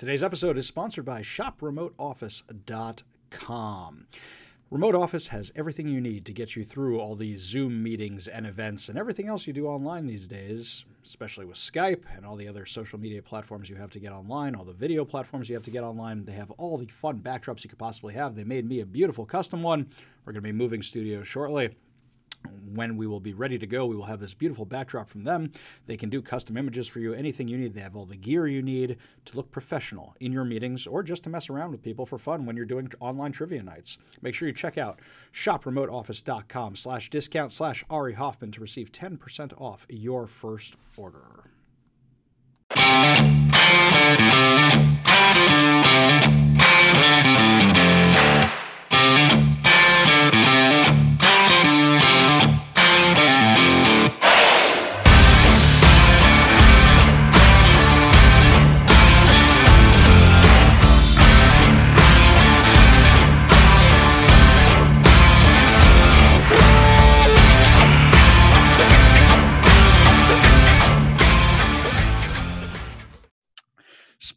Today's episode is sponsored by ShopRemoteOffice.com. Remote Office has everything you need to get you through all these Zoom meetings and events and everything else you do online these days, especially with Skype and all the other social media platforms you have to get online, all the video platforms you have to get online. They have all the fun backdrops you could possibly have. They made me a beautiful custom one. We're going to be moving studios shortly when we will be ready to go, we will have this beautiful backdrop from them. They can do custom images for you, anything you need. They have all the gear you need to look professional in your meetings or just to mess around with people for fun when you're doing online trivia nights. Make sure you check out shopremoteoffice.com slash discount slash Ari Hoffman to receive 10% off your first order.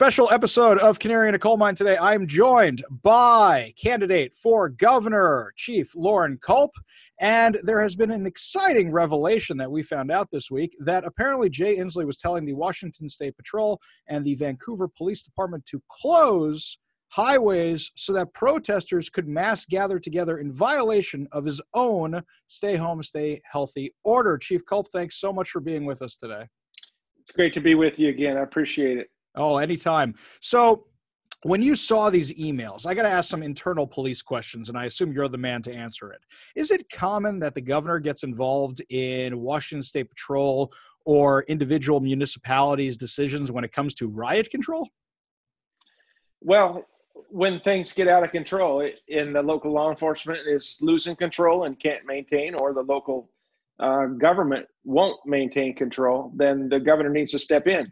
Special episode of Canary in a Coal Mine today. I'm joined by candidate for governor, Chief Loren Culp. And there has been an exciting revelation that we found out this week that apparently Jay Inslee was telling the Washington State Patrol and the Vancouver Police Department to close highways so that protesters could mass gather together in violation of his own stay home, stay healthy order. Chief Culp, thanks so much for being with us today. It's great to be with you again. I appreciate it. Oh, anytime. So, when you saw these emails, I got to ask some internal police questions, and I assume you're the man to answer it. Is it common that the governor gets involved in Washington State Patrol or individual municipalities' decisions when it comes to riot control? Well, when things get out of control and the local law enforcement is losing control and can't maintain, or the local uh, government won't maintain control, then the governor needs to step in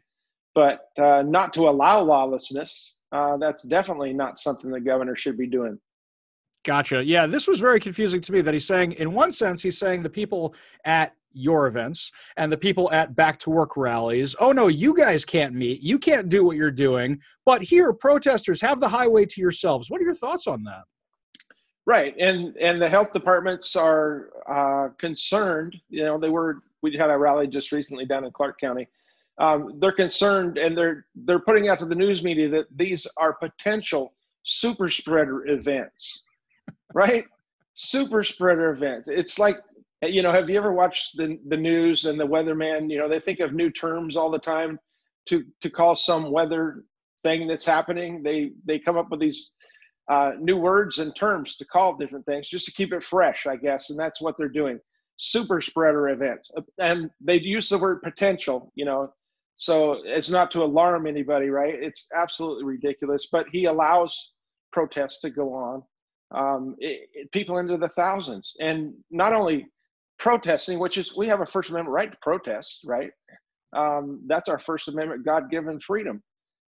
but uh, not to allow lawlessness. Uh, that's definitely not something the governor should be doing. Gotcha. Yeah, this was very confusing to me that he's saying, in one sense, he's saying the people at your events and the people at back to work rallies, oh no, you guys can't meet. You can't do what you're doing. But here, protesters have the highway to yourselves. What are your thoughts on that? Right. And and the health departments are uh, concerned. You know, they were, we had a rally just recently down in Clark County um, they're concerned and they're they're putting out to the news media that these are potential super spreader events, right? super spreader events. It's like you know, have you ever watched the the news and the weatherman? You know, they think of new terms all the time to to call some weather thing that's happening. They they come up with these uh, new words and terms to call different things just to keep it fresh, I guess, and that's what they're doing. Super spreader events, and they use the word potential. You know, so it's not to alarm anybody, right? It's absolutely ridiculous. But he allows protests to go on, um, it, it, people into the thousands, and not only protesting, which is we have a First Amendment right to protest, right? Um, that's our First Amendment God-given freedom.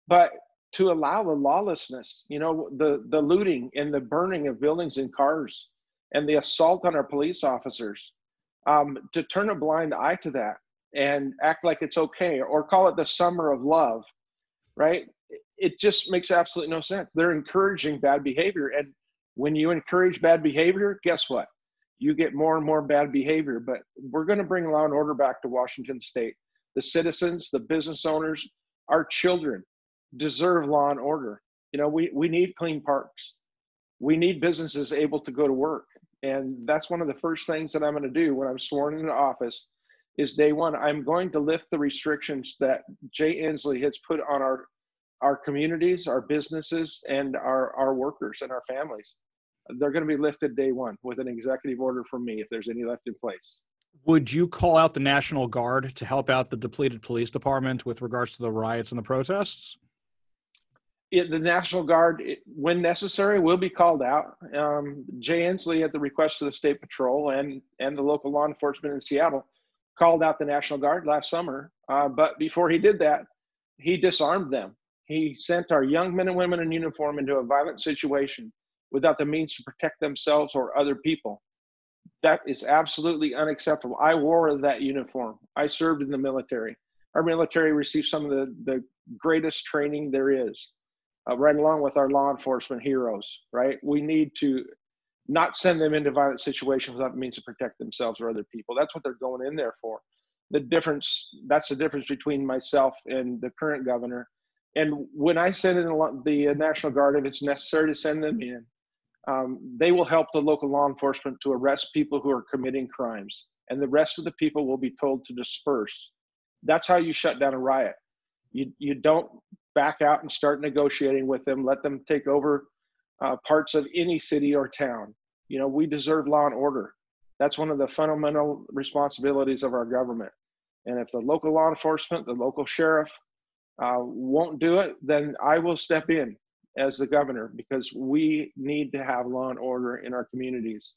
But to allow the lawlessness, you know, the the looting and the burning of buildings and cars, and the assault on our police officers, um, to turn a blind eye to that and act like it's okay or call it the summer of love right? It just makes absolutely no sense. They're encouraging bad behavior and when you encourage bad behavior guess what? You get more and more bad behavior but we're going to bring law and order back to washington state. The citizens the business owners our children deserve law and order. You know we, we need clean parks. We need businesses able to go to work. And that's one of the first things that i'm going to do when i'm sworn into office is day one. I'm going to lift the restrictions that Jay Inslee has put on our our communities, our businesses, and our our workers and our families. They're going to be lifted day one with an executive order from me if there's any left in place. Would you call out the National Guard to help out the depleted police department with regards to the riots and the protests? It, the National Guard, it, when necessary, will be called out. Um, Jay Inslee, at the request of the State Patrol and and the local law enforcement in Seattle, called out the National Guard last summer. Uh, but before he did that, he disarmed them. He sent our young men and women in uniform into a violent situation without the means to protect themselves or other people. That is absolutely unacceptable. I wore that uniform. I served in the military. Our military received some of the, the greatest training there is. uh, right along with our law enforcement heroes, right? We need to not send them into violent situations without means to protect themselves or other people. That's what they're going in there for. The difference, that's the difference between myself and the current governor. And when I send in the National Guard, if it's necessary to send them in, um, they will help the local law enforcement to arrest people who are committing crimes. And the rest of the people will be told to disperse. That's how you shut down a riot. You, you don't back out and start negotiating with them, let them take over uh, parts of any city or town. You know, we deserve law and order. That's one of the fundamental responsibilities of our government. And if the local law enforcement, the local sheriff uh, won't do it, then I will step in as the governor because we need to have law and order in our communities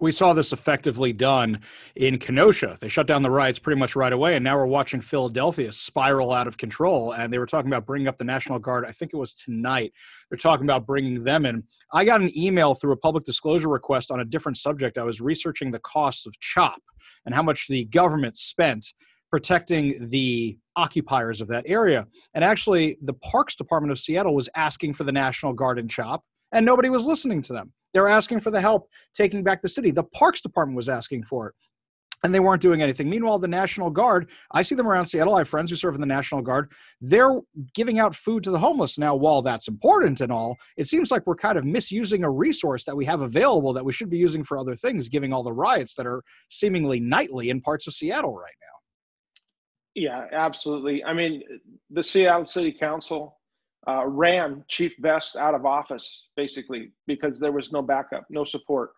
we saw this effectively done in Kenosha. They shut down the riots pretty much right away, and now we're watching Philadelphia spiral out of control. And they were talking about bringing up the National Guard. I think it was tonight. They're talking about bringing them in. I got an email through a public disclosure request on a different subject. I was researching the cost of CHOP and how much the government spent protecting the occupiers of that area. And actually, the Parks Department of Seattle was asking for the National Guard and CHOP, and nobody was listening to them. They were asking for the help taking back the city. The Parks Department was asking for it. And they weren't doing anything. Meanwhile, the National Guard, I see them around Seattle. I have friends who serve in the National Guard. They're giving out food to the homeless. Now, while that's important and all, it seems like we're kind of misusing a resource that we have available that we should be using for other things, giving all the riots that are seemingly nightly in parts of Seattle right now. Yeah, absolutely. I mean, the Seattle City Council uh, ran Chief Best out of office basically because there was no backup, no support.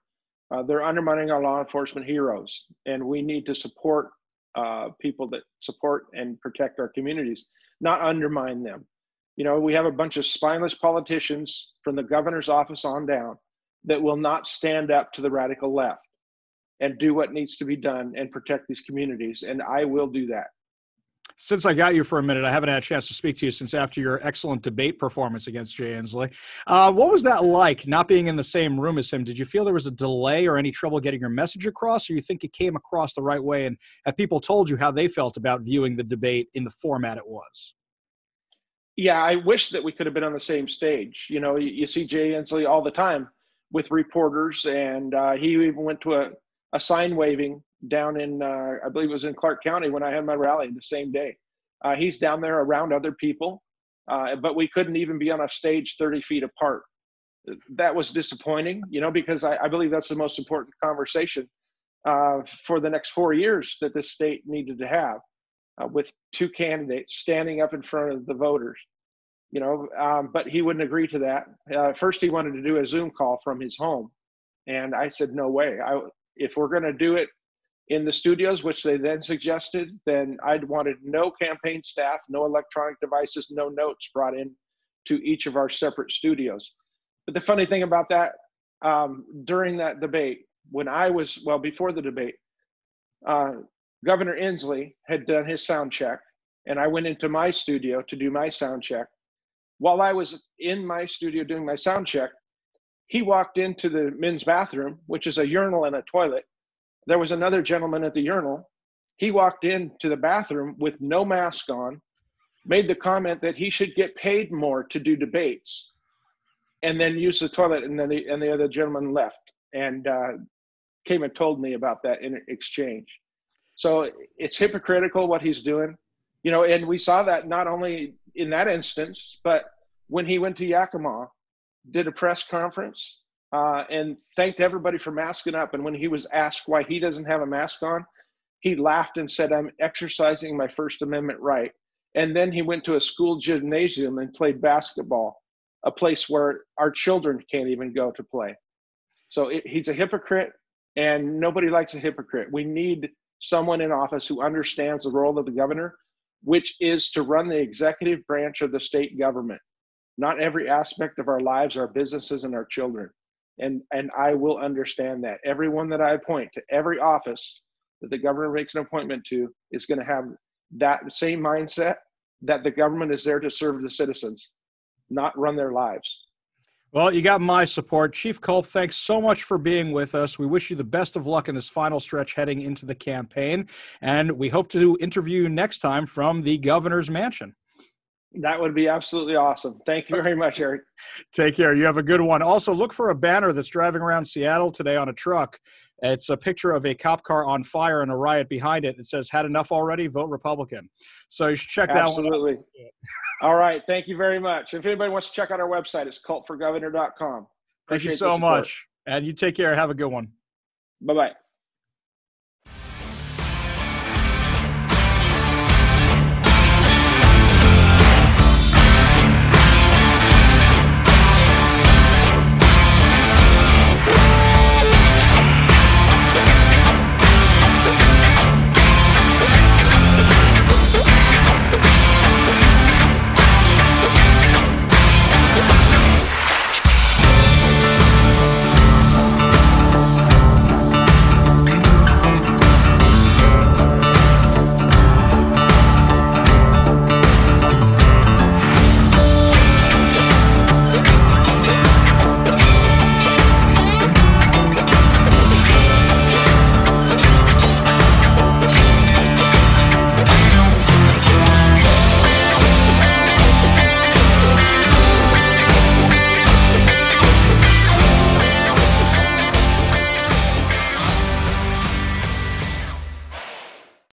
Uh, they're undermining our law enforcement heroes, and we need to support uh, people that support and protect our communities, not undermine them. You know, we have a bunch of spineless politicians from the governor's office on down that will not stand up to the radical left and do what needs to be done and protect these communities. And I will do that since I got you for a minute, I haven't had a chance to speak to you since after your excellent debate performance against Jay Inslee. Uh, what was that like, not being in the same room as him? Did you feel there was a delay or any trouble getting your message across, or you think it came across the right way? And have people told you how they felt about viewing the debate in the format it was? Yeah, I wish that we could have been on the same stage. You know, you, you see Jay Inslee all the time with reporters, and uh, he even went to a, a sign waving down in, uh, I believe it was in Clark County when I had my rally the same day. Uh, he's down there around other people, uh, but we couldn't even be on a stage 30 feet apart. That was disappointing, you know, because I, I believe that's the most important conversation uh, for the next four years that this state needed to have uh, with two candidates standing up in front of the voters. You know, um, but he wouldn't agree to that. Uh, first, he wanted to do a Zoom call from his home, and I said, "No way! I, if we're going to do it in the studios, which they then suggested, then I'd wanted no campaign staff, no electronic devices, no notes brought in to each of our separate studios. But the funny thing about that, um, during that debate, when I was, well, before the debate, uh, Governor Inslee had done his sound check, and I went into my studio to do my sound check. While I was in my studio doing my sound check, he walked into the men's bathroom, which is a urinal and a toilet, there was another gentleman at the urinal. He walked into the bathroom with no mask on, made the comment that he should get paid more to do debates, and then use the toilet. And then the, and the other gentleman left and uh, came and told me about that in exchange. So it's hypocritical what he's doing, you know. And we saw that not only in that instance, but when he went to Yakima, did a press conference uh, and thanked everybody for masking up. And when he was asked why he doesn't have a mask on, he laughed and said, I'm exercising my First Amendment right. And then he went to a school gymnasium and played basketball, a place where our children can't even go to play. So it, he's a hypocrite, and nobody likes a hypocrite. We need someone in office who understands the role of the governor, which is to run the executive branch of the state government. Not every aspect of our lives, our businesses, and our children and and I will understand that. Everyone that I appoint to every office that the governor makes an appointment to is going to have that same mindset that the government is there to serve the citizens, not run their lives. Well, you got my support. Chief Culp, thanks so much for being with us. We wish you the best of luck in this final stretch heading into the campaign. And we hope to interview you next time from the governor's mansion. That would be absolutely awesome. Thank you very much, Eric. Take care. You have a good one. Also, look for a banner that's driving around Seattle today on a truck. It's a picture of a cop car on fire and a riot behind it. It says, Had enough already? Vote Republican. So you should check that one. absolutely. All right. Thank you very much. If anybody wants to check out our website, it's culpforgovernor.com. Thank you so much. And you take care. Have a good one. Bye bye.